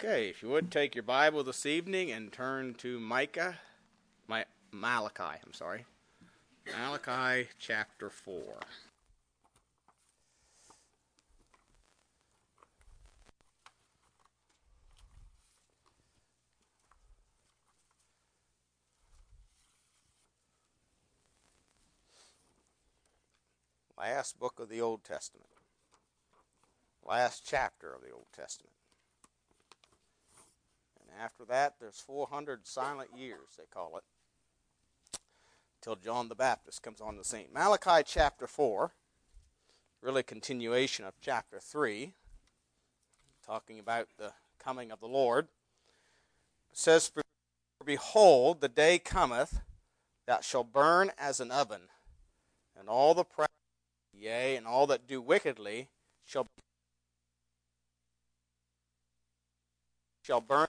Okay, if you would take your Bible this evening and turn to Micah, my, Malachi, I'm sorry. Malachi chapter 4. Last book of the Old Testament. Last chapter of the Old Testament. After that, there's 400 silent years, they call it, till John the Baptist comes on the scene. Malachi chapter 4, really continuation of chapter 3, talking about the coming of the Lord. Says, For Behold, the day cometh that shall burn as an oven, and all the proud, yea, and all that do wickedly shall shall burn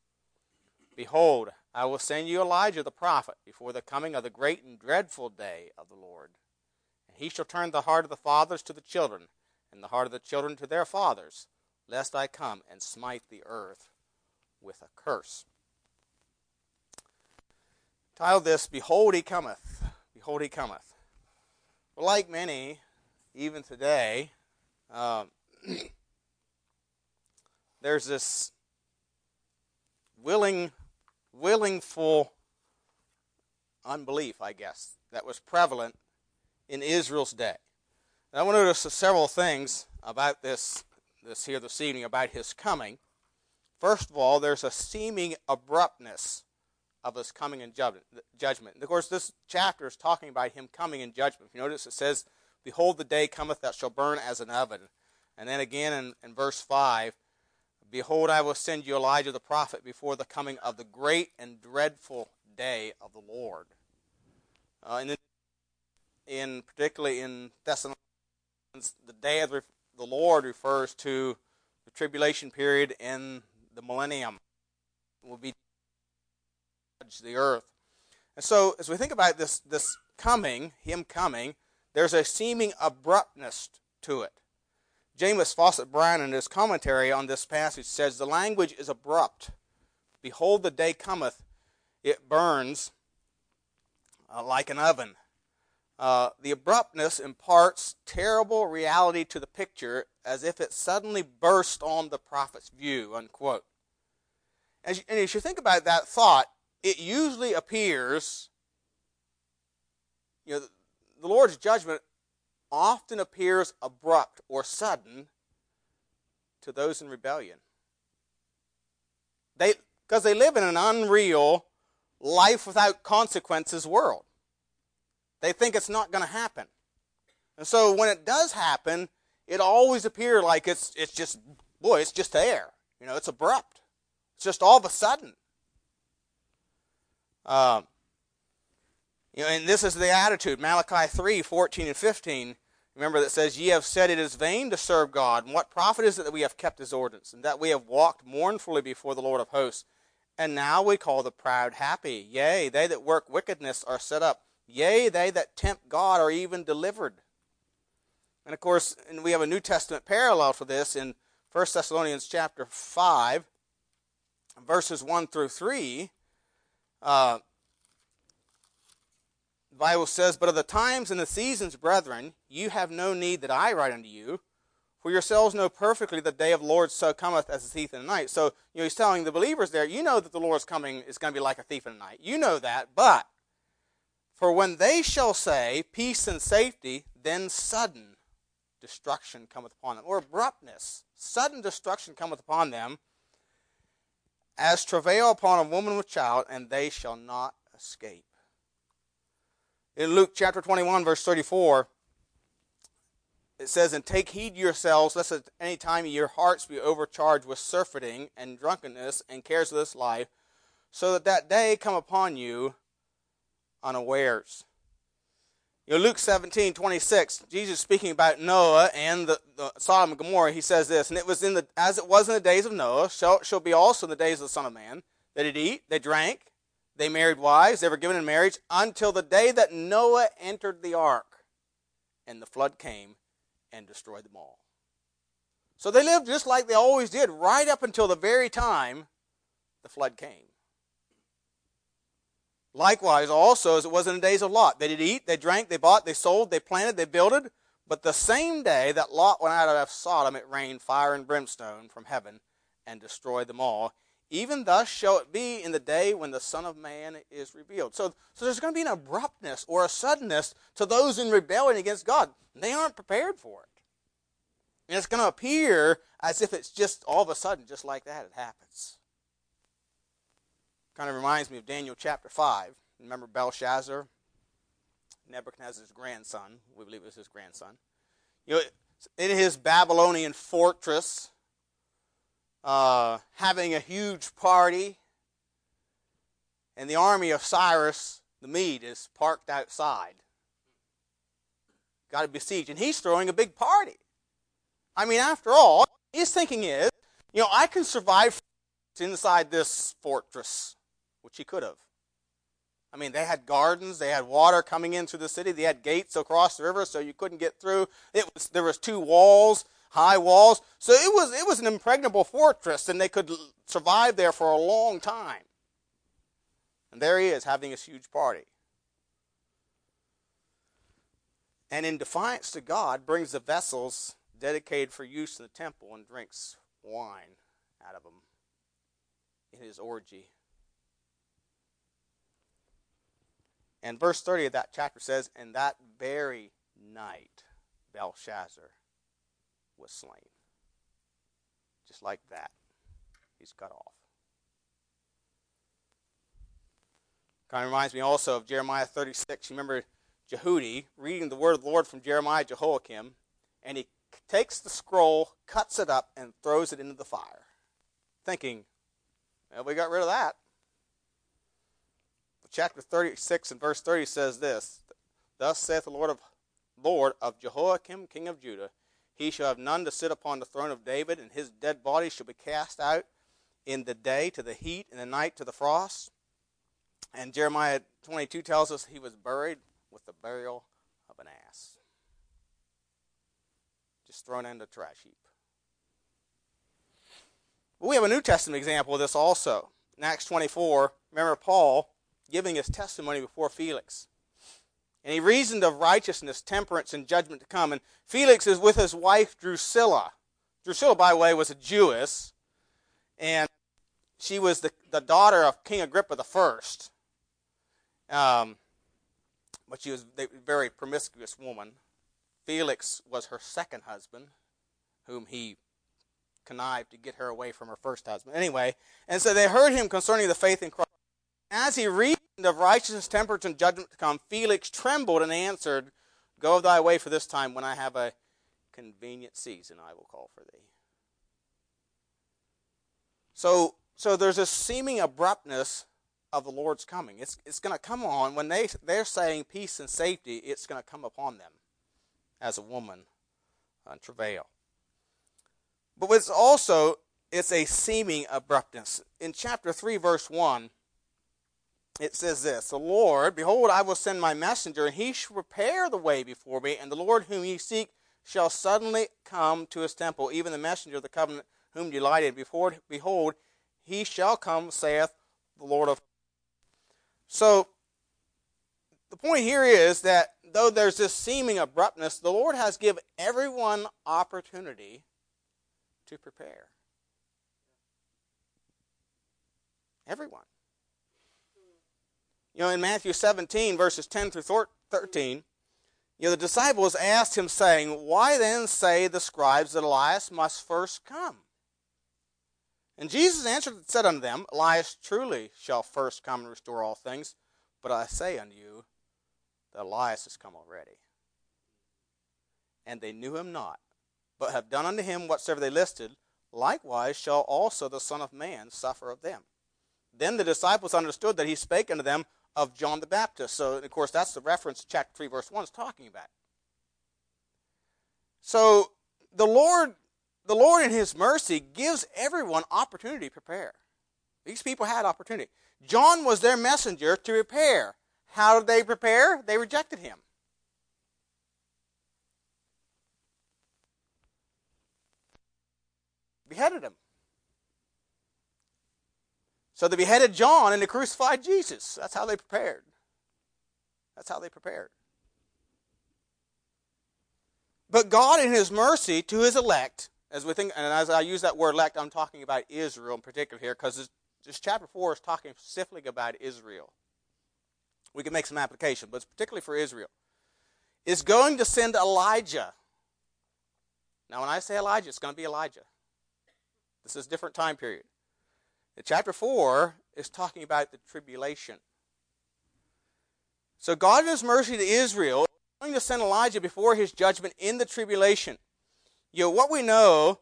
Behold, I will send you Elijah the prophet before the coming of the great and dreadful day of the Lord. And he shall turn the heart of the fathers to the children, and the heart of the children to their fathers, lest I come and smite the earth with a curse. Title this, Behold he cometh. Behold he cometh. Well, like many, even today, um, there's this willing willingful unbelief, I guess, that was prevalent in Israel's day. And I want to notice several things about this, this here this evening about his coming. First of all, there's a seeming abruptness of his coming in judgment. And of course, this chapter is talking about him coming in judgment. If you notice, it says, Behold, the day cometh that shall burn as an oven. And then again in, in verse 5, Behold, I will send you Elijah the prophet before the coming of the great and dreadful day of the Lord. Uh, and in, in, particularly in Thessalonians, the day of the Lord refers to the tribulation period in the millennium. Will be judge the earth. And so, as we think about this, this coming, him coming, there's a seeming abruptness to it. Jamieson Fausset Brown, in his commentary on this passage, says the language is abrupt. Behold, the day cometh, it burns uh, like an oven. Uh, the abruptness imparts terrible reality to the picture as if it suddenly burst on the prophet's view, unquote. As you, and as you think about that thought, it usually appears, you know, the Lord's judgment often appears abrupt or sudden to those in rebellion. They because they live in an unreal life without consequences world. They think it's not going to happen. And so when it does happen, it always appears like it's it's just boy, it's just there. You know, it's abrupt. It's just all of a sudden. Um, you know, and this is the attitude. Malachi 3, 14 and 15 Remember that says, Ye have said it is vain to serve God, and what profit is it that we have kept his ordinance, and that we have walked mournfully before the Lord of hosts? And now we call the proud happy. Yea, they that work wickedness are set up. Yea, they that tempt God are even delivered. And of course, and we have a New Testament parallel for this in 1 Thessalonians chapter 5, verses 1 through 3. Uh, Bible says, But of the times and the seasons, brethren, you have no need that I write unto you. For yourselves know perfectly the day of the Lord so cometh as a thief in the night. So, you know, he's telling the believers there, you know that the Lord's coming is going to be like a thief in the night. You know that, but for when they shall say peace and safety, then sudden destruction cometh upon them, or abruptness, sudden destruction cometh upon them, as travail upon a woman with child, and they shall not escape. In Luke chapter 21, verse 34, it says, And take heed yourselves, lest at any time your hearts be overcharged with surfeiting and drunkenness and cares of this life, so that that day come upon you unawares. You know, Luke 17, 26, Jesus speaking about Noah and the, the Sodom and Gomorrah, he says this, and it was in the as it was in the days of Noah, shall, shall be also in the days of the Son of Man. They did eat, they drank, they married wives, they were given in marriage, until the day that Noah entered the ark, and the flood came and destroyed them all. So they lived just like they always did, right up until the very time the flood came. Likewise, also, as it was in the days of Lot, they did eat, they drank, they bought, they sold, they planted, they builded. But the same day that Lot went out of Sodom, it rained fire and brimstone from heaven and destroyed them all. Even thus shall it be in the day when the Son of Man is revealed. So, so there's going to be an abruptness or a suddenness to those in rebellion against God. They aren't prepared for it. And it's going to appear as if it's just all of a sudden, just like that, it happens. Kind of reminds me of Daniel chapter 5. Remember Belshazzar? Nebuchadnezzar's grandson. We believe it was his grandson. You know, in his Babylonian fortress, uh, having a huge party, and the army of Cyrus the Mede is parked outside. Got to besiege. And he's throwing a big party. I mean, after all, his thinking is, you know, I can survive inside this fortress which he could have. I mean, they had gardens, they had water coming into the city, they had gates across the river so you couldn't get through. It was there was two walls, high walls. So it was it was an impregnable fortress and they could survive there for a long time. And there he is having this huge party. And in defiance to God, brings the vessels dedicated for use in the temple and drinks wine out of them in his orgy. And verse 30 of that chapter says, And that very night Belshazzar was slain. Just like that, he's cut off. Kind of reminds me also of Jeremiah 36. You remember Jehudi reading the word of the Lord from Jeremiah Jehoiakim, and he takes the scroll, cuts it up, and throws it into the fire, thinking, well, we got rid of that chapter 36 and verse 30 says this Thus saith the Lord of Lord of Jehoiakim, king of Judah, he shall have none to sit upon the throne of David, and his dead body shall be cast out in the day to the heat, and the night to the frost. And Jeremiah 22 tells us he was buried with the burial of an ass. Just thrown in the trash heap. But We have a New Testament example of this also. In Acts 24, remember Paul giving his testimony before Felix. And he reasoned of righteousness, temperance, and judgment to come. And Felix is with his wife Drusilla. Drusilla, by the way, was a Jewess, and she was the, the daughter of King Agrippa the First. Um, but she was a very promiscuous woman. Felix was her second husband, whom he connived to get her away from her first husband. Anyway, and so they heard him concerning the faith in Christ. As he reasoned of righteousness, temperance, and judgment to come, Felix trembled and answered, Go thy way for this time. When I have a convenient season, I will call for thee. So, so there's a seeming abruptness of the Lord's coming. It's, it's going to come on when they, they're saying peace and safety, it's going to come upon them as a woman on travail. But it's also, it's a seeming abruptness. In chapter 3, verse 1, it says this The Lord, behold, I will send my messenger, and he shall prepare the way before me, and the Lord whom ye seek shall suddenly come to his temple, even the messenger of the covenant whom delighted. Before, behold, he shall come, saith the Lord of. So, the point here is that though there's this seeming abruptness, the Lord has given everyone opportunity to prepare. Everyone. You know, in Matthew 17, verses 10 through 13, you know, the disciples asked him, saying, Why then say the scribes that Elias must first come? And Jesus answered and said unto them, Elias truly shall first come and restore all things, but I say unto you that Elias has come already. and they knew him not, but have done unto him whatsoever they listed, likewise shall also the Son of Man suffer of them. Then the disciples understood that he spake unto them of John the Baptist. So, of course, that's the reference chapter 3, verse 1 is talking about. So, the Lord, the Lord in his mercy gives everyone opportunity to prepare. These people had opportunity. John was their messenger to prepare. How did they prepare? They rejected him. Beheaded him. So they beheaded John and they crucified Jesus. That's how they prepared. That's how they prepared. But God, in His mercy to His elect, as we think, and as I use that word elect, I'm talking about Israel in particular here, because this, this, chapter 4 is talking specifically about Israel. We can make some application, but it's particularly for Israel. Is going to send Elijah. Now, when I say Elijah, it's going to be Elijah. This is a different time period. The chapter 4 is talking about the tribulation. So God in his mercy to Israel is going to send Elijah before his judgment in the tribulation. You know, what we know,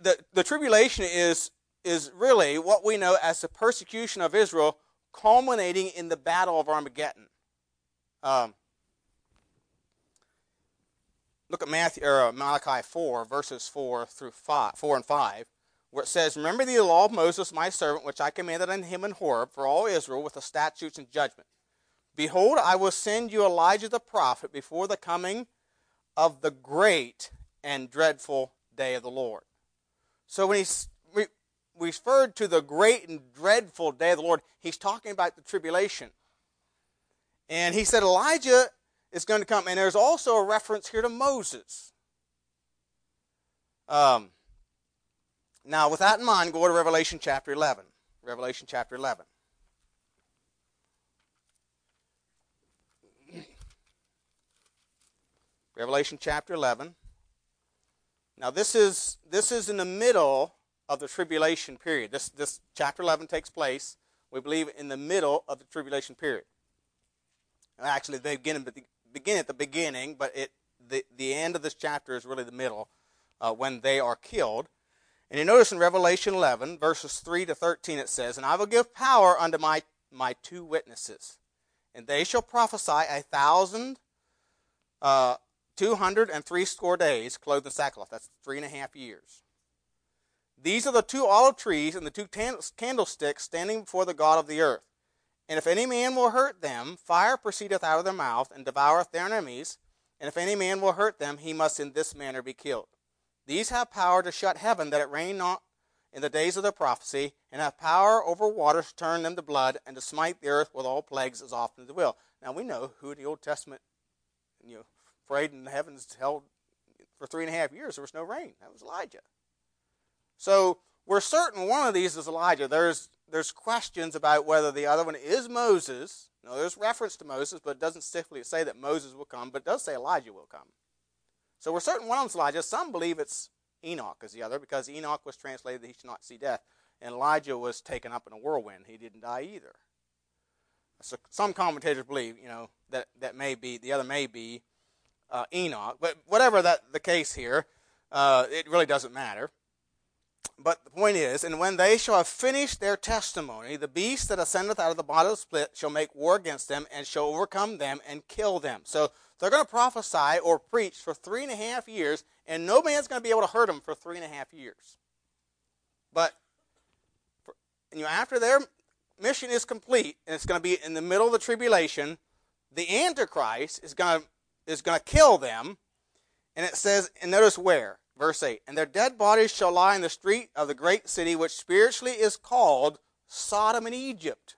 the, the tribulation is, is really what we know as the persecution of Israel culminating in the battle of Armageddon. Um, look at Matthew or uh, Malachi 4, verses 4 through 5, 4 and 5, where it says, Remember the law of Moses, my servant, which I commanded unto him in Horeb for all Israel with the statutes and judgment. Behold, I will send you Elijah the prophet before the coming of the great and dreadful day of the Lord. So when he's referred to the great and dreadful day of the Lord, he's talking about the tribulation. And he said Elijah is going to come. And there's also a reference here to Moses. Um, now, with that in mind, go to Revelation chapter 11. Revelation chapter 11. Revelation chapter 11. Now this is this is in the middle of the tribulation period. This this chapter 11 takes place, we believe, in the middle of the tribulation period. Actually, they begin, begin at the beginning, but it the, the end of this chapter is really the middle uh, when they are killed. And you notice in Revelation 11, verses 3 to 13, it says, And I will give power unto my, my two witnesses, and they shall prophesy a thousand uh, two hundred and three score days clothed in sackcloth. That's three and a half years. These are the two olive trees and the two candlesticks standing before the God of the earth. And if any man will hurt them, fire proceedeth out of their mouth and devoureth their enemies. And if any man will hurt them, he must in this manner be killed. These have power to shut heaven that it rain not in the days of their prophecy, and have power over waters to turn them to blood, and to smite the earth with all plagues as often as they will. Now we know who in the Old Testament you know, prayed in the heavens held for three and a half years. There was no rain. That was Elijah. So we're certain one of these is Elijah. There's there's questions about whether the other one is Moses. No, there's reference to Moses, but it doesn't specifically say that Moses will come, but it does say Elijah will come. So we're certain one of Elijah. Some believe it's Enoch as the other, because Enoch was translated that he should not see death. And Elijah was taken up in a whirlwind. He didn't die either. So some commentators believe, you know, that that may be the other may be uh, Enoch. But whatever that the case here, uh, it really doesn't matter. But the point is, and when they shall have finished their testimony, the beast that ascendeth out of the bottomless pit shall make war against them and shall overcome them and kill them. So they're going to prophesy or preach for three and a half years, and no man's going to be able to hurt them for three and a half years. But for, you know, after their mission is complete, and it's going to be in the middle of the tribulation, the Antichrist is going to is going to kill them. And it says, and notice where, verse 8, and their dead bodies shall lie in the street of the great city, which spiritually is called Sodom and Egypt,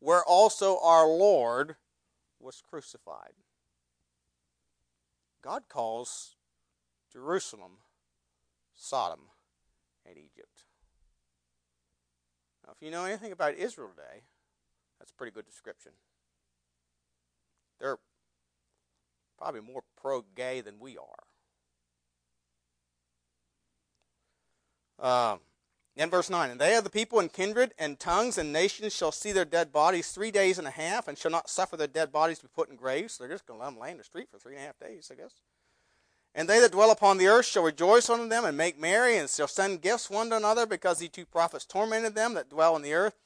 where also our Lord was crucified. God calls Jerusalem Sodom and Egypt. Now, if you know anything about Israel today, that's a pretty good description. They're probably more pro gay than we are. Um, In verse 9, and they of the people and kindred and tongues and nations shall see their dead bodies three days and a half, and shall not suffer their dead bodies to be put in graves. So they're just going to let them lay in the street for three and a half days, I guess. And they that dwell upon the earth shall rejoice unto them and make merry, and shall send gifts one to another, because the two prophets tormented them that dwell on the earth.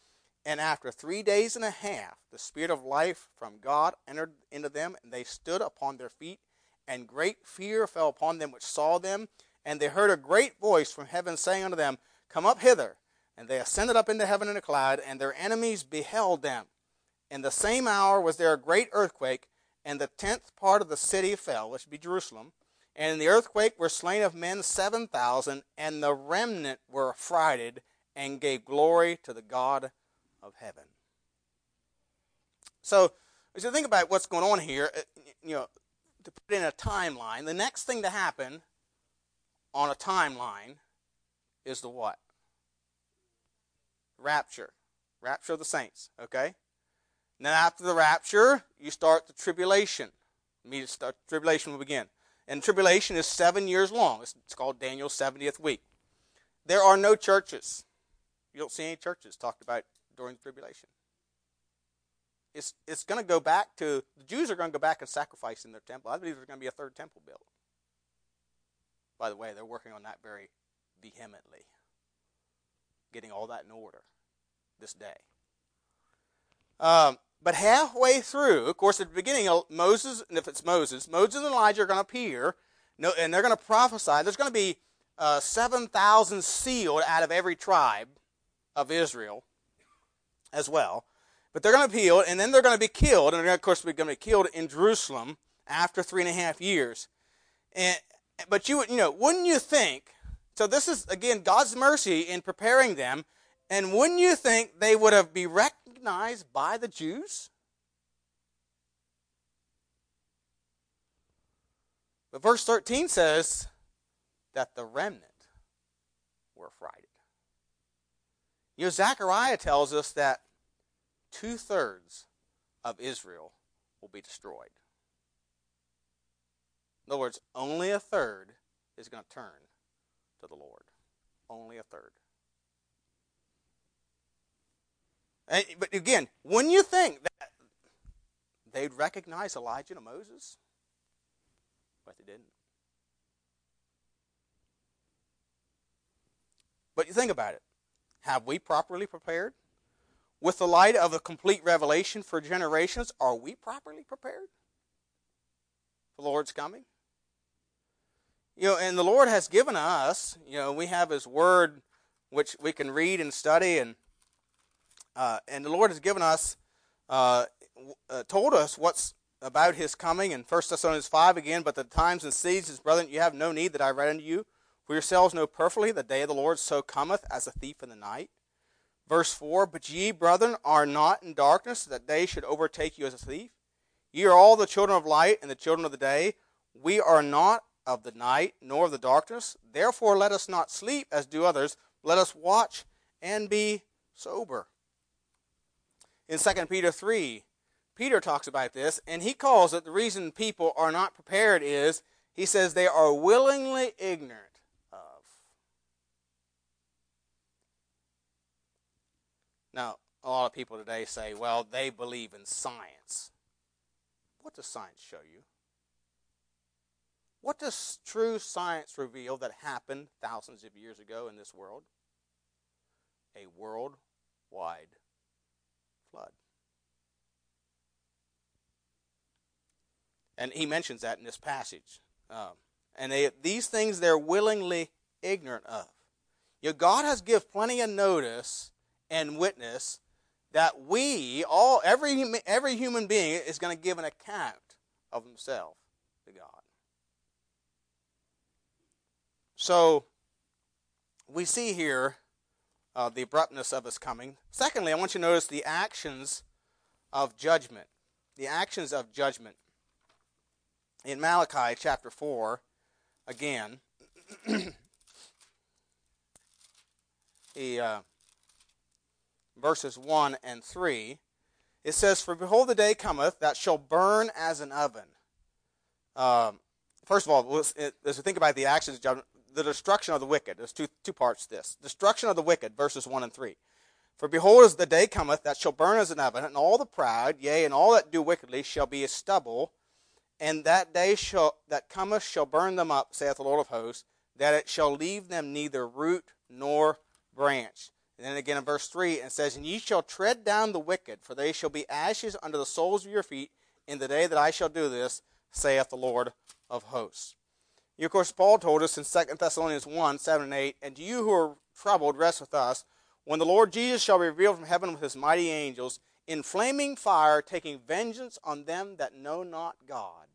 And after three days and a half, the Spirit of life from God entered into them, and they stood upon their feet, and great fear fell upon them which saw them. And they heard a great voice from heaven saying unto them, Come up hither. And they ascended up into heaven in a cloud, and their enemies beheld them. In the same hour was there a great earthquake, and the tenth part of the city fell, which be Jerusalem. And in the earthquake were slain of men seven thousand, and the remnant were affrighted, and gave glory to the God of heaven. So, as you think about what's going on here, uh, you know, to put in a timeline, the next thing to happen on a timeline is the what? Rapture. Rapture of the saints, okay? Now, after the rapture, you start the tribulation. Start, tribulation will begin. And tribulation is seven years long. It's, it's called Daniel's 70th week. There are no churches. You don't see any churches talked about during the tribulation. It's, it's going to go back to, the Jews are going to go back and sacrifice in their temple. I believe there's going to be a third temple built. By the way, they're working on that very vehemently, getting all that in order this day. Um, but halfway through, of course, at the beginning, Moses, and if it's Moses, Moses and Elijah are going to appear, and they're going to prophesy. There's going to be uh, 7,000 sealed out of every tribe of Israel as well. But they're going to appeal, and then they're going to be killed, and they're, of course, going to be killed in Jerusalem after three and a half years. And, but you, would, you know, wouldn't you think? So this is again God's mercy in preparing them, and wouldn't you think they would have been recognized by the Jews? But verse 13 says that the remnant were frightened. You know, Zechariah tells us that two thirds of Israel will be destroyed. In other words, only a third is going to turn to the Lord. Only a third. And, but again, when you think that they'd recognize Elijah and Moses, but they didn't. But you think about it. Have we properly prepared? With the light of a complete revelation for generations, are we properly prepared for the Lord's coming? You know, and the Lord has given us, you know, we have His Word which we can read and study, and uh, and the Lord has given us, uh, uh, told us what's about His coming in 1 Thessalonians 5 again, but the times and seasons, brethren, you have no need that I write unto you, for yourselves know perfectly the day of the Lord so cometh as a thief in the night. Verse 4 But ye, brethren, are not in darkness, that day should overtake you as a thief. Ye are all the children of light and the children of the day. We are not of the night, nor of the darkness. Therefore, let us not sleep as do others. Let us watch and be sober. In 2 Peter 3, Peter talks about this, and he calls it the reason people are not prepared is he says they are willingly ignorant of. Now, a lot of people today say, well, they believe in science. What does science show you? What does true science reveal that happened thousands of years ago in this world? A worldwide flood. And he mentions that in this passage. Um, and they, these things they're willingly ignorant of. Know, God has given plenty of notice and witness that we all every every human being is going to give an account of himself to God. So we see here uh, the abruptness of his coming. Secondly, I want you to notice the actions of judgment. The actions of judgment. In Malachi chapter 4, again, he uh, verses 1 and 3, it says, For behold, the day cometh that shall burn as an oven. Um, first of all, as we think about the actions of judgment, the destruction of the wicked. There's two, two parts to this. Destruction of the wicked, verses 1 and 3. For behold, as the day cometh that shall burn as an oven, and all the proud, yea, and all that do wickedly, shall be as stubble. And that day shall, that cometh shall burn them up, saith the Lord of hosts, that it shall leave them neither root nor branch. And then again in verse 3, it says, And ye shall tread down the wicked, for they shall be ashes under the soles of your feet in the day that I shall do this, saith the Lord of hosts. Of course, Paul told us in 2 Thessalonians 1 7 and 8, And you who are troubled, rest with us, when the Lord Jesus shall reveal from heaven with his mighty angels, in flaming fire, taking vengeance on them that know not God,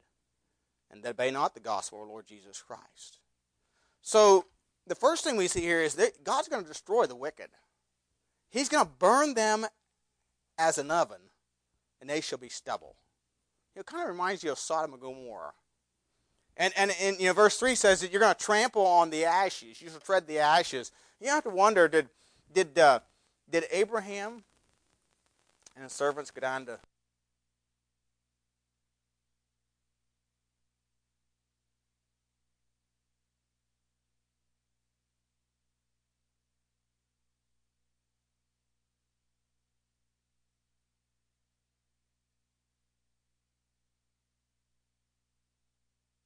and that obey not the gospel of the Lord Jesus Christ. So, the first thing we see here is that God's going to destroy the wicked. He's going to burn them as an oven, and they shall be stubble. It kind of reminds you of Sodom and Gomorrah. And, and, and you know, verse 3 says that you're going to trample on the ashes. You shall tread the ashes. You have to wonder did, did, uh, did Abraham and his servants go down to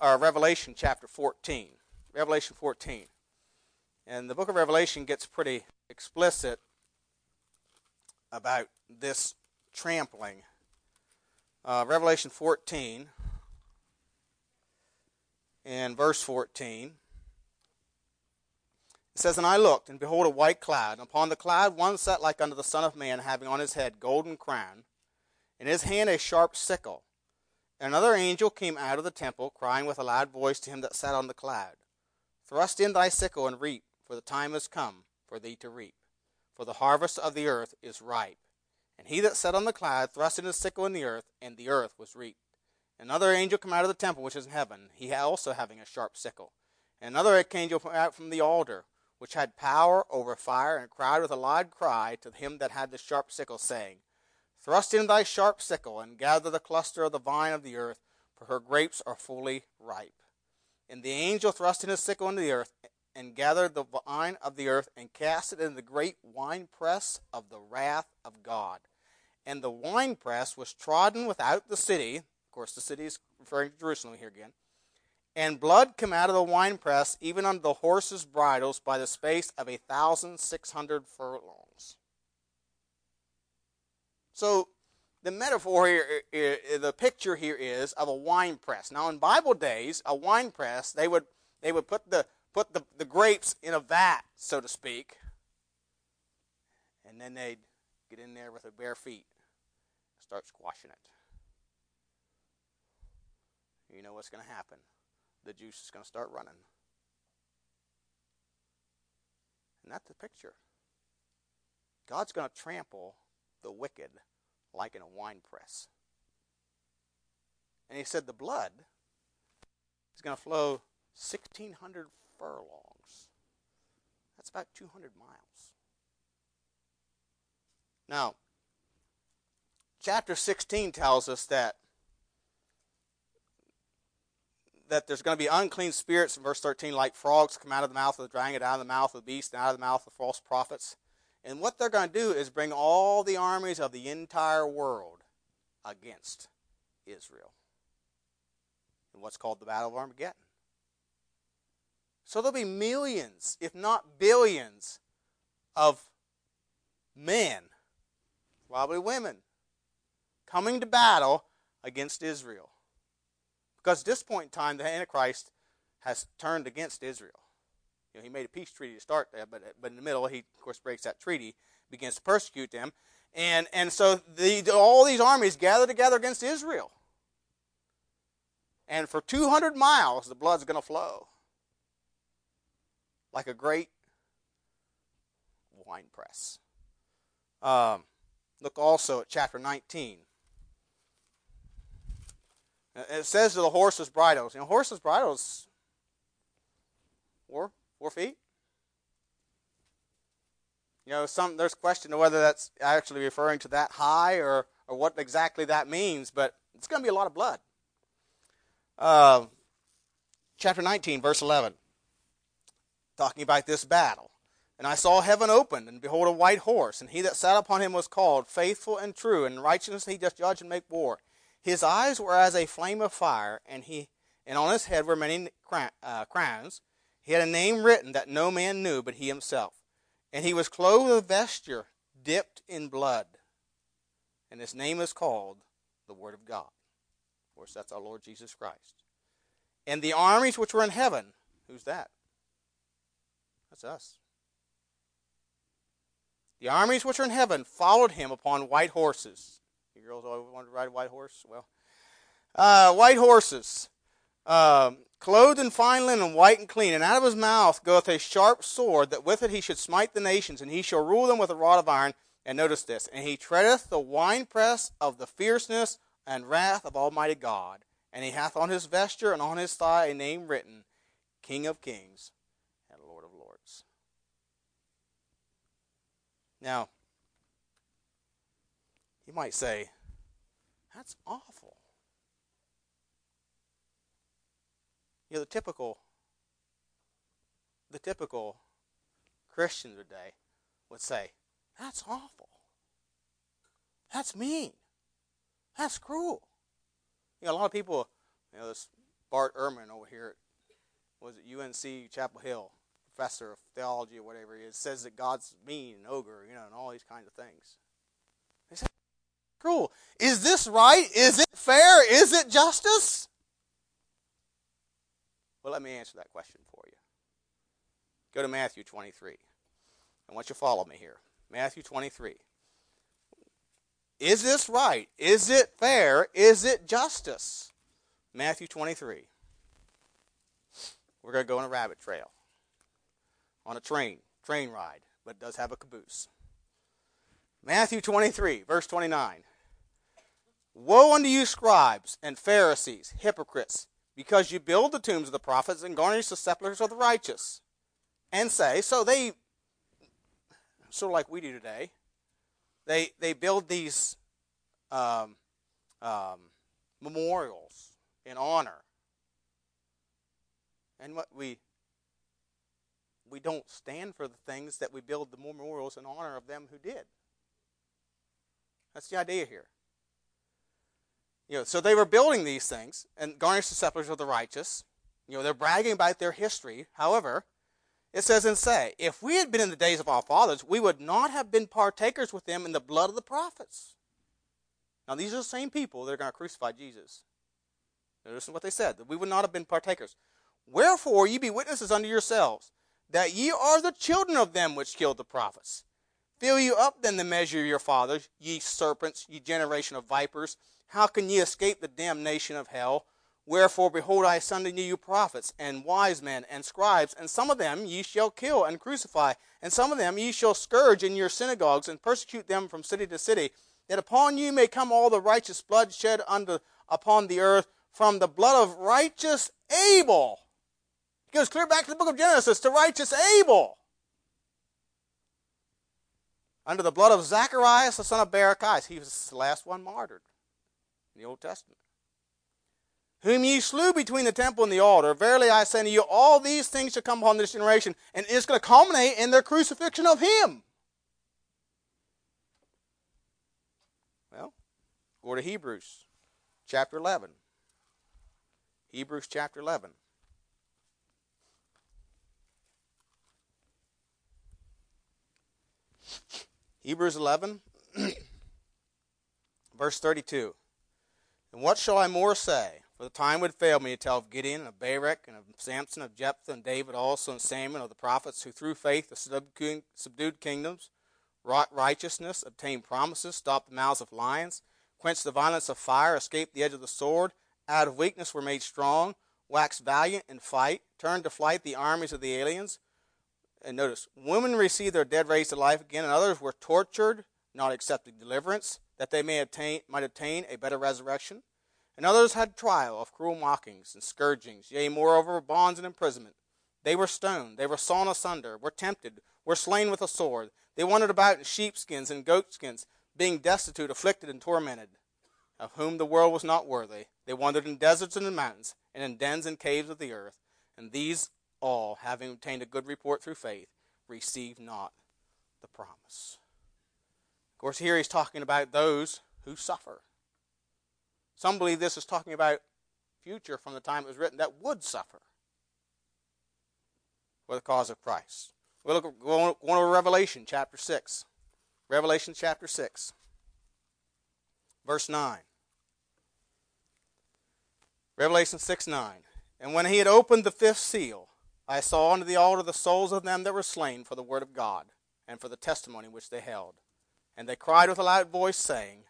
or Revelation chapter 14. Revelation 14. And the book of Revelation gets pretty explicit about this trampling. Uh, Revelation 14 and verse 14. It says, And I looked, and behold, a white cloud. And upon the cloud one sat like unto the Son of Man, having on his head golden crown, in his hand a sharp sickle. Another angel came out of the temple, crying with a loud voice to him that sat on the cloud Thrust in thy sickle and reap, for the time is come for thee to reap. For the harvest of the earth is ripe. And he that sat on the cloud thrust in his sickle in the earth, and the earth was reaped. Another angel came out of the temple which is in heaven, he also having a sharp sickle. And another angel came out from the altar, which had power over fire, and cried with a loud cry to him that had the sharp sickle, saying, Thrust in thy sharp sickle, and gather the cluster of the vine of the earth, for her grapes are fully ripe. And the angel thrust in his sickle into the earth, and gathered the vine of the earth, and cast it in the great winepress of the wrath of God. And the winepress was trodden without the city. Of course, the city is referring to Jerusalem here again. And blood came out of the winepress, even unto the horses' bridles, by the space of a thousand six hundred furlongs. So the metaphor here, the picture here is of a wine press. Now, in Bible days, a wine press they would they would put the put the, the grapes in a vat, so to speak, and then they'd get in there with their bare feet, and start squashing it. You know what's going to happen? The juice is going to start running, and that's the picture. God's going to trample the wicked like in a wine press. And he said the blood is going to flow 1,600 furlongs. That's about 200 miles. Now, chapter 16 tells us that that there's going to be unclean spirits in verse 13 like frogs come out of the mouth of the dragon out of the mouth of the beast and out of the mouth of false prophets and what they're going to do is bring all the armies of the entire world against Israel in what's called the Battle of Armageddon. So there'll be millions, if not billions, of men, probably women, coming to battle against Israel. Because at this point in time, the Antichrist has turned against Israel. You know, he made a peace treaty to start that, but but in the middle, he of course breaks that treaty, begins to persecute them, and and so the, all these armies gather together against Israel. And for 200 miles, the blood's going to flow like a great wine press. Um, look also at chapter 19. It says to the horses' bridles. You know, horses' bridles were Four feet? You know, some there's question of whether that's actually referring to that high or, or what exactly that means, but it's going to be a lot of blood. Uh, chapter 19, verse 11. talking about this battle. And I saw heaven opened, and behold, a white horse, and he that sat upon him was called Faithful and True, and righteousness he doth judge and make war. His eyes were as a flame of fire, and he and on his head were many uh, crowns. He had a name written that no man knew but he himself. And he was clothed with a vesture dipped in blood. And his name is called the Word of God. Of course, that's our Lord Jesus Christ. And the armies which were in heaven, who's that? That's us. The armies which are in heaven followed him upon white horses. You girls always wanted to ride a white horse? Well, uh, white horses, um, clothed in fine linen, white and clean, and out of his mouth goeth a sharp sword, that with it he should smite the nations, and he shall rule them with a rod of iron. And notice this, and he treadeth the winepress of the fierceness and wrath of Almighty God. And he hath on his vesture and on his thigh a name written, King of Kings and Lord of Lords. Now, you might say, that's awful. You know, the typical the typical Christian today would say, that's awful. That's mean. That's cruel. You know, a lot of people, you know, this Bart Ehrman over here at, was it UNC Chapel Hill, professor of theology or whatever he is, says that God's mean and ogre, you know, and all these kinds of things. They say, cruel. Is this right? Is it fair? Is it justice? Well, let me answer that question for you. Go to Matthew 23. I want you to follow me here. Matthew 23. Is this right? Is it fair? Is it justice? Matthew 23. We're going to go on a rabbit trail on a train, train ride, but it does have a caboose. Matthew 23, verse 29. Woe unto you, scribes and Pharisees, hypocrites, because you build the tombs of the prophets and garnish the sepulchres of the righteous. And say, so they, sort of like we do today, they, they build these um, um, memorials in honor. And what we we don't stand for the things that we build the memorials in honor of them who did. That's the idea here. You know, so they were building these things and garnish the sepulchres of the righteous. You know, they're bragging about their history. However, it says and say, if we had been in the days of our fathers, we would not have been partakers with them in the blood of the prophets. Now, these are the same people that are going to crucify Jesus. Notice what they said, that we would not have been partakers. Wherefore, ye be witnesses unto yourselves that ye are the children of them which killed the prophets. Fill you up then the measure of your fathers, ye serpents, ye generation of vipers. How can ye escape the damnation of hell? Wherefore, behold, I send unto you prophets, and wise men, and scribes, and some of them ye shall kill and crucify, and some of them ye shall scourge in your synagogues, and persecute them from city to city, that upon you may come all the righteous blood shed unto, upon the earth, from the blood of righteous Abel it goes clear back to the book of Genesis to righteous Abel. Under the blood of Zacharias, the son of Barachias. He was the last one martyred in the Old Testament. Whom ye slew between the temple and the altar. Verily I say unto you, all these things shall come upon this generation, and it's going to culminate in their crucifixion of him. Well, go to Hebrews chapter 11. Hebrews chapter 11. Hebrews 11, verse 32. And what shall I more say? For the time would fail me to tell of Gideon, of Barak, and of Samson, of Jephthah, and David also, and Samuel, of the prophets who through faith subdued kingdoms, wrought righteousness, obtained promises, stopped the mouths of lions, quenched the violence of fire, escaped the edge of the sword, out of weakness were made strong, waxed valiant in fight, turned to flight the armies of the aliens, and notice, women received their dead raised to life again, and others were tortured, not accepting deliverance, that they may attain, might obtain a better resurrection. And others had trial of cruel mockings and scourgings, yea, moreover, bonds and imprisonment. They were stoned, they were sawn asunder, were tempted, were slain with a sword. They wandered about in sheepskins and goatskins, being destitute, afflicted, and tormented, of whom the world was not worthy. They wandered in deserts and in mountains, and in dens and caves of the earth. And these all, having obtained a good report through faith, receive not the promise. Of course, here he's talking about those who suffer. Some believe this is talking about future from the time it was written that would suffer for the cause of Christ. We'll look, go on to Revelation chapter 6. Revelation chapter 6, verse 9. Revelation 6 9. And when he had opened the fifth seal, I saw under the altar the souls of them that were slain for the word of God and for the testimony which they held. And they cried with a loud voice, saying,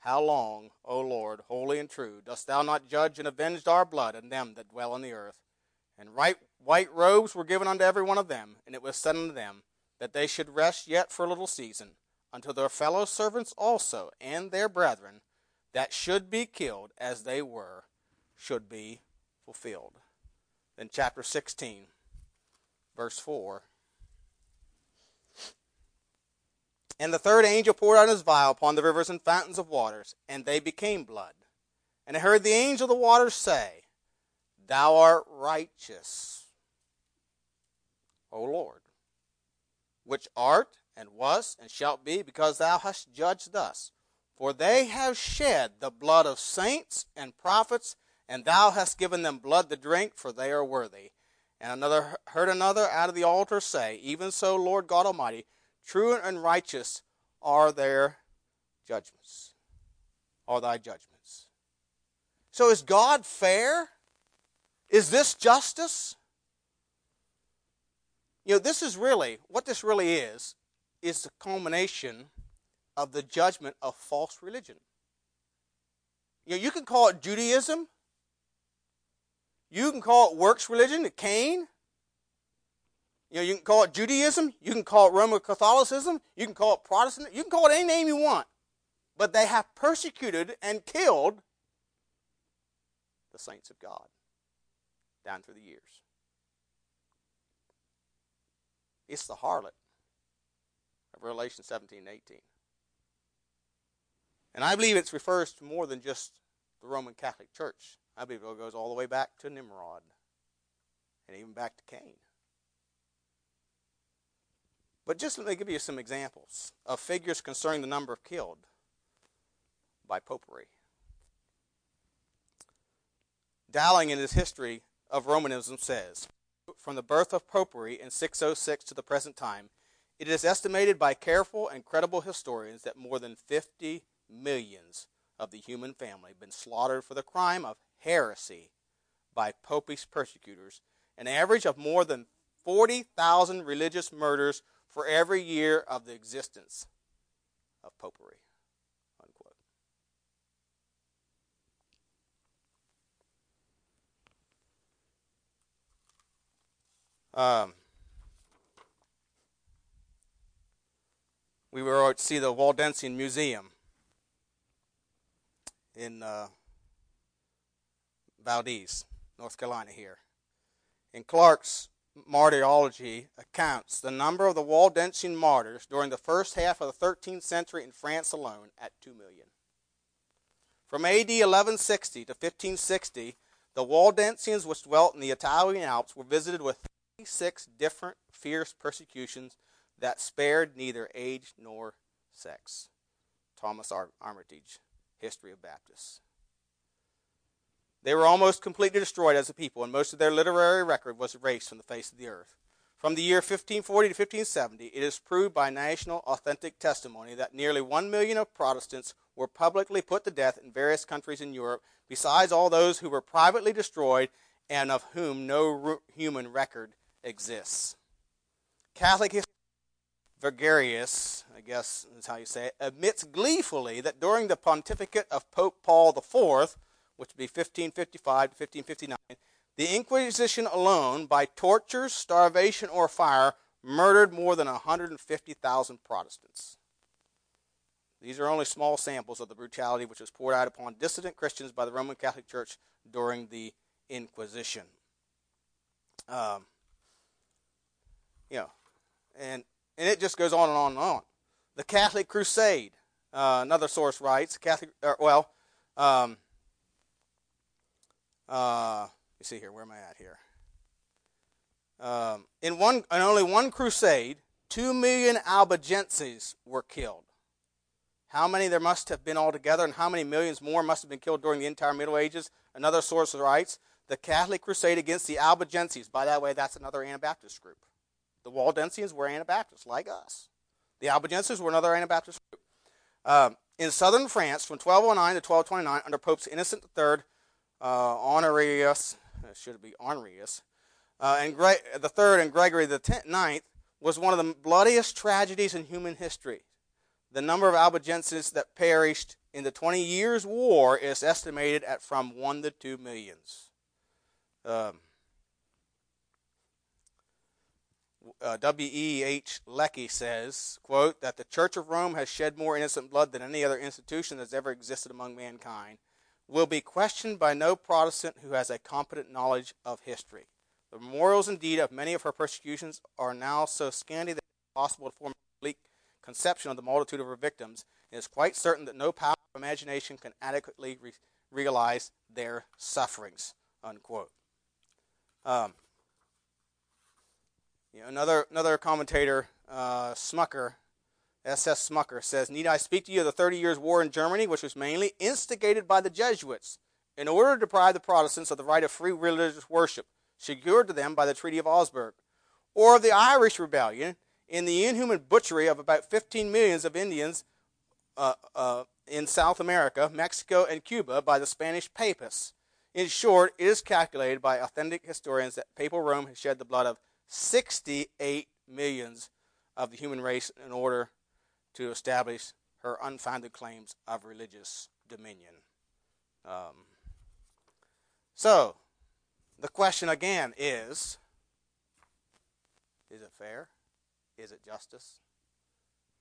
How long, O Lord, holy and true, dost thou not judge and avenge our blood and them that dwell on the earth? And right, white robes were given unto every one of them, and it was said unto them that they should rest yet for a little season, until their fellow servants also and their brethren that should be killed as they were should be fulfilled. Then, chapter 16, verse 4. And the third angel poured out his vial upon the rivers and fountains of waters, and they became blood. And I heard the angel of the waters say, Thou art righteous, O Lord, which art and was and shalt be, because thou hast judged thus. For they have shed the blood of saints and prophets and thou hast given them blood to drink, for they are worthy. And another heard another out of the altar say, Even so, Lord God Almighty, true and righteous are their judgments, are thy judgments. So is God fair? Is this justice? You know, this is really, what this really is, is the culmination of the judgment of false religion. You know, you can call it Judaism, you can call it works religion, the Cain. You know, you can call it Judaism. You can call it Roman Catholicism. You can call it Protestant. You can call it any name you want. But they have persecuted and killed the saints of God down through the years. It's the harlot of Revelation 17 and 18. And I believe it refers to more than just the Roman Catholic Church. I believe it goes all the way back to Nimrod and even back to Cain. But just let me give you some examples of figures concerning the number of killed by popery. Dowling, in his history of Romanism, says From the birth of popery in 606 to the present time, it is estimated by careful and credible historians that more than 50 millions of the human family have been slaughtered for the crime of heresy by popish persecutors, an average of more than 40,000 religious murders for every year of the existence of popery. Unquote. Um, we were to see the Waldensian Museum in uh, Valdese, North Carolina here. In Clarke's martyrology accounts the number of the Waldensian martyrs during the first half of the 13th century in France alone at 2 million. From AD 1160 to 1560, the Waldensians which dwelt in the Italian Alps were visited with 36 different fierce persecutions that spared neither age nor sex. Thomas Armitage, History of Baptists. They were almost completely destroyed as a people, and most of their literary record was erased from the face of the earth. From the year 1540 to 1570, it is proved by national authentic testimony that nearly one million of Protestants were publicly put to death in various countries in Europe, besides all those who were privately destroyed and of whom no human record exists. Catholic history Virgarius, I guess is how you say it, admits gleefully that during the pontificate of Pope Paul IV, which would be 1555 to 1559, the Inquisition alone, by torture, starvation, or fire, murdered more than 150,000 Protestants. These are only small samples of the brutality which was poured out upon dissident Christians by the Roman Catholic Church during the Inquisition. Um, you know, and, and it just goes on and on and on. The Catholic Crusade, uh, another source writes, Catholic, or, well, um, uh, you see here, where am I at here? Um, in one, in only one crusade, two million Albigenses were killed. How many there must have been altogether, and how many millions more must have been killed during the entire Middle Ages? Another source writes the Catholic crusade against the Albigenses. By that way, that's another Anabaptist group. The Waldensians were Anabaptists, like us. The Albigenses were another Anabaptist group. Um, in southern France, from 1209 to 1229, under Popes Innocent III, uh, Honorius, should it be Honorius, uh, and Gre- the third and Gregory the tenth, ninth, was one of the bloodiest tragedies in human history. The number of Albigenses that perished in the 20 years' war is estimated at from 1 to 2 millions. Um, uh, W.E.H. Lecky says, quote, that the Church of Rome has shed more innocent blood than any other institution that's ever existed among mankind, will be questioned by no Protestant who has a competent knowledge of history. The memorials, indeed, of many of her persecutions are now so scanty that it is possible to form a complete conception of the multitude of her victims. It is quite certain that no power of imagination can adequately re- realize their sufferings. Unquote. Um, you know, another another commentator, uh, Schmucker, S.S. Schmucker, says, Need I speak to you of the Thirty Years' War in Germany, which was mainly instigated by the Jesuits in order to deprive the Protestants of the right of free religious worship, secured to them by the Treaty of Augsburg, or of the Irish Rebellion in the inhuman butchery of about 15 millions of Indians uh, uh, in South America, Mexico, and Cuba by the Spanish Papists. In short, it is calculated by authentic historians that Papal Rome has shed the blood of 68 millions of the human race in order to establish her unfounded claims of religious dominion. Um, so, the question again is Is it fair? Is it justice?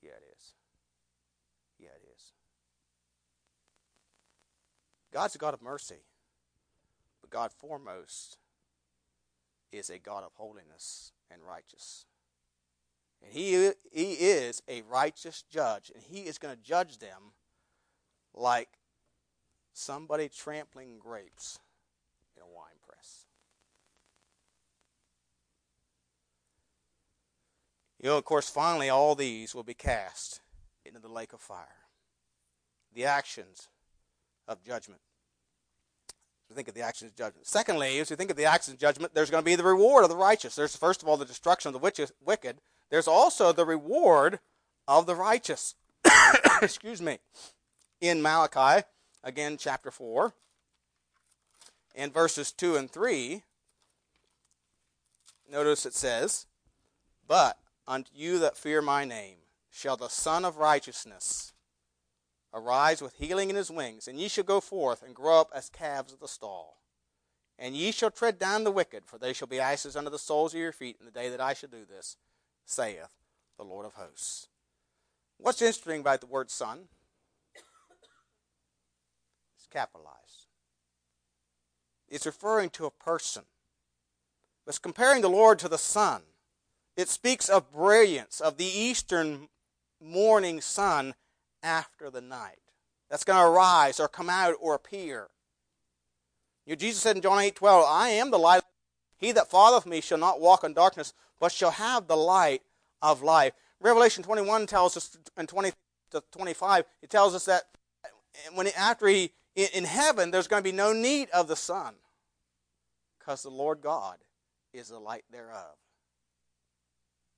Yeah, it is. Yeah, it is. God's a God of mercy, but God foremost is a God of holiness and righteous. And he, he is a righteous judge, and he is going to judge them like somebody trampling grapes in a wine press. You know, of course, finally, all these will be cast into the lake of fire. The actions of judgment we think of the actions of judgment. Secondly, as we think of the actions of judgment, there's going to be the reward of the righteous. There's first of all the destruction of the wicked. There's also the reward of the righteous. Excuse me. In Malachi, again, chapter 4, and verses 2 and 3, notice it says, But unto you that fear my name shall the Sun of Righteousness arise with healing in his wings, and ye shall go forth and grow up as calves of the stall. And ye shall tread down the wicked, for they shall be ashes under the soles of your feet in the day that I shall do this, saith the Lord of hosts. What's interesting about the word sun? It's capitalized. It's referring to a person. It's comparing the Lord to the sun. It speaks of brilliance, of the eastern morning sun after the night. That's going to arise or come out or appear. You know, Jesus said in John 8 12, I am the light. He that followeth me shall not walk in darkness, but shall have the light of life. Revelation 21 tells us, in 20 to 25, it tells us that when after he in heaven, there's going to be no need of the sun, because the Lord God is the light thereof,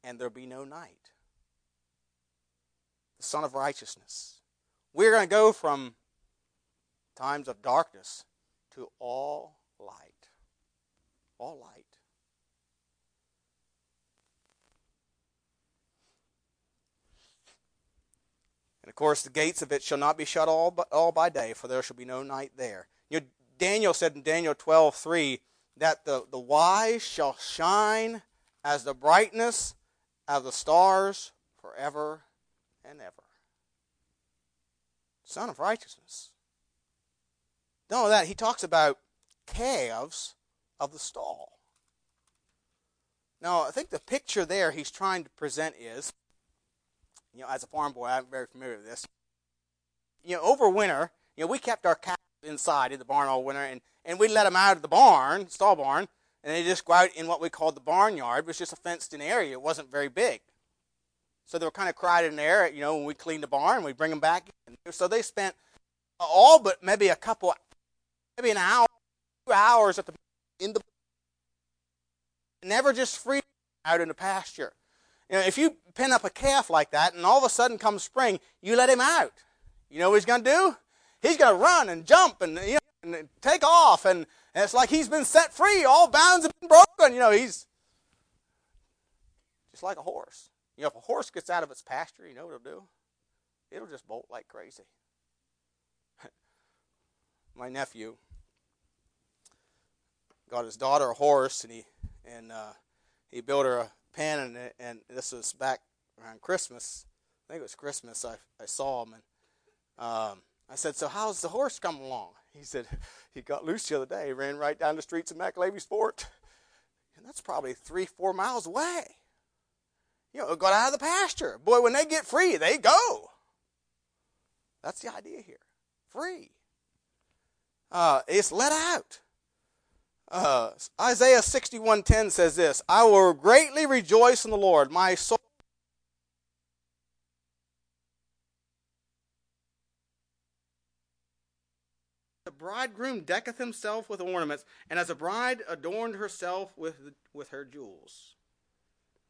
and there'll be no night the Sun of Righteousness. We're going to go from times of darkness to all light. All light. And of course, the gates of it shall not be shut all, but all by day, for there shall be no night there. You know, Daniel said in Daniel 12, 3, that the, the wise shall shine as the brightness of the stars forever and ever. Sun of righteousness. Not only that, he talks about calves of the stall. Now, I think the picture there he's trying to present is, you know, as a farm boy, I'm very familiar with this. You know, over winter, you know, we kept our calves inside in the barn all winter, and, and we let them out of the barn, stall barn, and they just go out in what we called the barnyard, which was just a fenced-in area. It wasn't very big. So they were kind of crowded in there. You know, when we cleaned the barn, we bring them back. In. So they spent all but maybe a couple, maybe an hour, two hours at the in the never just free out in the pasture. You know, if you pin up a calf like that, and all of a sudden comes spring, you let him out. You know what he's going to do? He's going to run and jump and, you know, and take off, and, and it's like he's been set free. All bounds have been broken. You know, he's just like a horse. You know, if a horse gets out of its pasture, you know what it'll do? It'll just bolt like crazy. My nephew got his daughter a horse, and he and uh, he built her a pen, and, and this was back around Christmas. I think it was Christmas. I I saw him, and um, I said, "So how's the horse coming along?" He said, "He got loose the other day. He ran right down the streets of McAlevy's Fort, and that's probably three, four miles away." You know, got out of the pasture. Boy, when they get free, they go. That's the idea here. Free. Uh, it's let out. Uh, Isaiah 61:10 says this, "I will greatly rejoice in the Lord. My soul The bridegroom decketh himself with ornaments, and as a bride adorned herself with, with her jewels.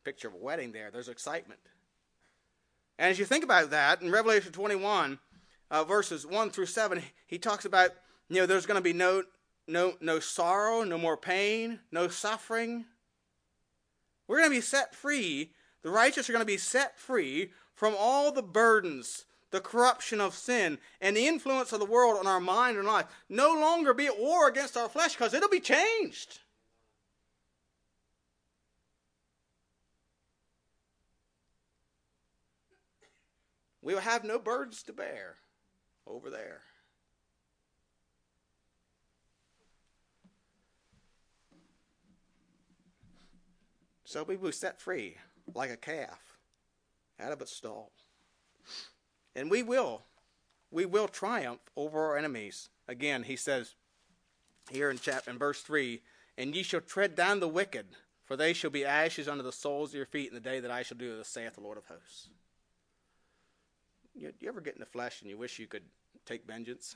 Picture of a wedding there. There's excitement. And as you think about that, in Revelation 21, uh, verses 1 through 7, he talks about, you know, there's going to be no no, no sorrow, no more pain, no suffering. We're going to be set free. The righteous are going to be set free from all the burdens, the corruption of sin, and the influence of the world on our mind and life. No longer be at war against our flesh because it'll be changed. We will have no burdens to bear over there. So we will set free like a calf out of its stall. And we will. We will triumph over our enemies. Again, he says here in chapter in verse three, and ye shall tread down the wicked, for they shall be ashes under the soles of your feet in the day that I shall do this, saith the Lord of hosts. You, you ever get in the flesh and you wish you could take vengeance?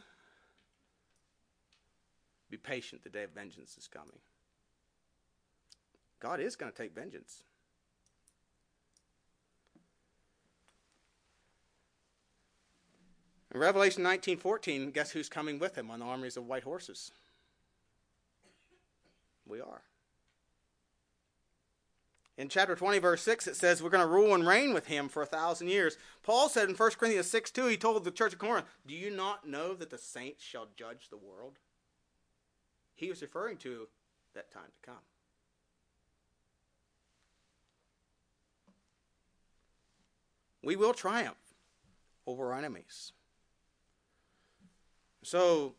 Be patient, the day of vengeance is coming. God is going to take vengeance. In Revelation 19:14, guess who's coming with him on the armies of white horses? We are. In chapter 20, verse 6, it says we're going to rule and reign with him for a thousand years. Paul said in 1 Corinthians 6 2, he told the church of Corinth, Do you not know that the saints shall judge the world? He was referring to that time to come. We will triumph over our enemies. So,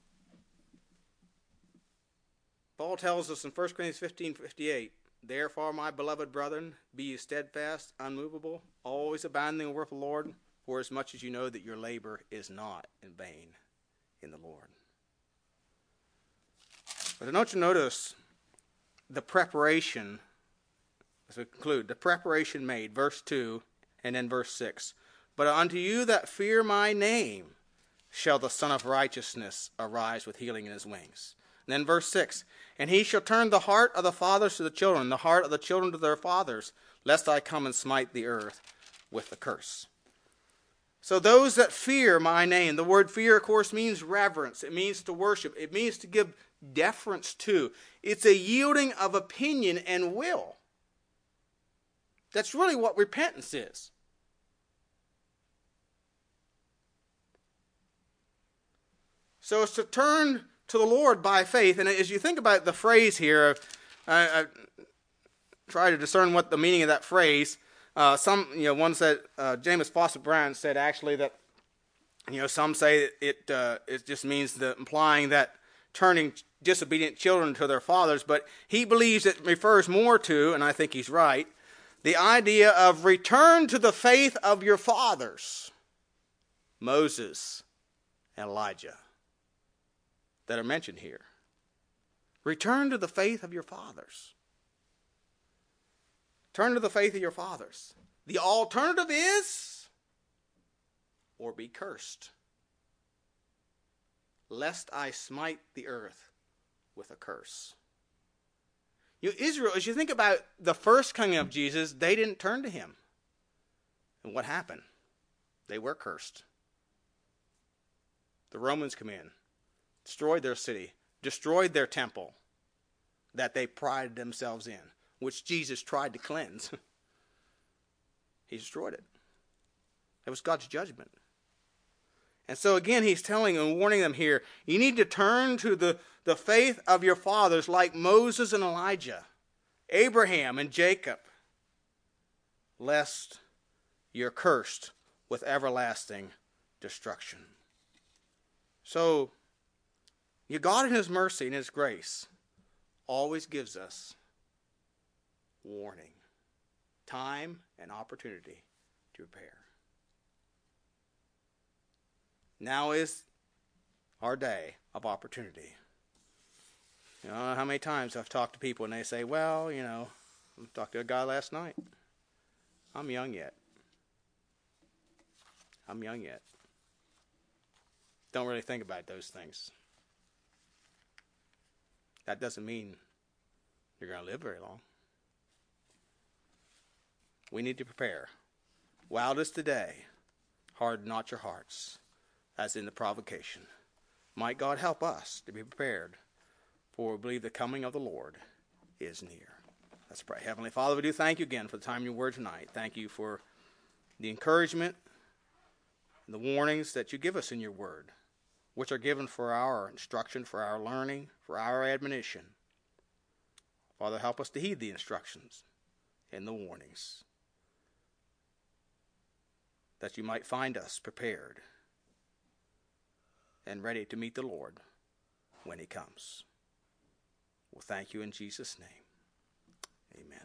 Paul tells us in 1 Corinthians 15 58, Therefore, my beloved brethren, be ye steadfast, unmovable, always abounding in the work of the Lord, for as much as you know that your labor is not in vain in the Lord. But don't you notice the preparation, as we conclude, the preparation made, verse 2 and then verse 6 But unto you that fear my name shall the Sun of Righteousness arise with healing in his wings. And then verse 6 And he shall turn the heart of the fathers to the children, the heart of the children to their fathers, lest I come and smite the earth with the curse. So, those that fear my name, the word fear, of course, means reverence. It means to worship. It means to give deference to. It's a yielding of opinion and will. That's really what repentance is. So it's to turn to the Lord by faith. And as you think about the phrase here, I, I try to discern what the meaning of that phrase. Uh, some, you know, one said, uh, Jamieson Fausset Brown said actually that, you know, some say it uh, it just means the implying that turning disobedient children to their fathers, but he believes it refers more to, and I think he's right, the idea of return to the faith of your fathers, Moses and Elijah, that are mentioned here. Return to the faith of your fathers. Turn to the faith of your fathers. The alternative is or be cursed, lest I smite the earth with a curse. You know, Israel, as you think about the first coming of Jesus, they didn't turn to him. And what happened? They were cursed. The Romans come in, destroyed their city, destroyed their temple that they prided themselves in, which Jesus tried to cleanse. he destroyed it. It was God's judgment. And so again, he's telling and warning them here you need to turn to the, the faith of your fathers like Moses and Elijah, Abraham and Jacob, lest you're cursed with everlasting destruction. So, your God in His mercy and His grace always gives us warning, time, and opportunity to prepare. Now is our day of opportunity. You know how many times I've talked to people and they say, well, you know, I talked to a guy last night. I'm young yet. I'm young yet. Don't really think about those things. That doesn't mean you're going to live very long. We need to prepare. Wild is today, harden not your hearts as in the provocation. Might God help us to be prepared, for we believe the coming of the Lord is near. Let's pray. Heavenly Father, we do thank you again for the time of your word tonight. Thank you for the encouragement and the warnings that you give us in your word, which are given for our instruction, for our learning, for our admonition. Father, help us to heed the instructions and the warnings, that you might find us prepared and ready to meet the Lord when He comes. Well, thank you in Jesus' name. Amen.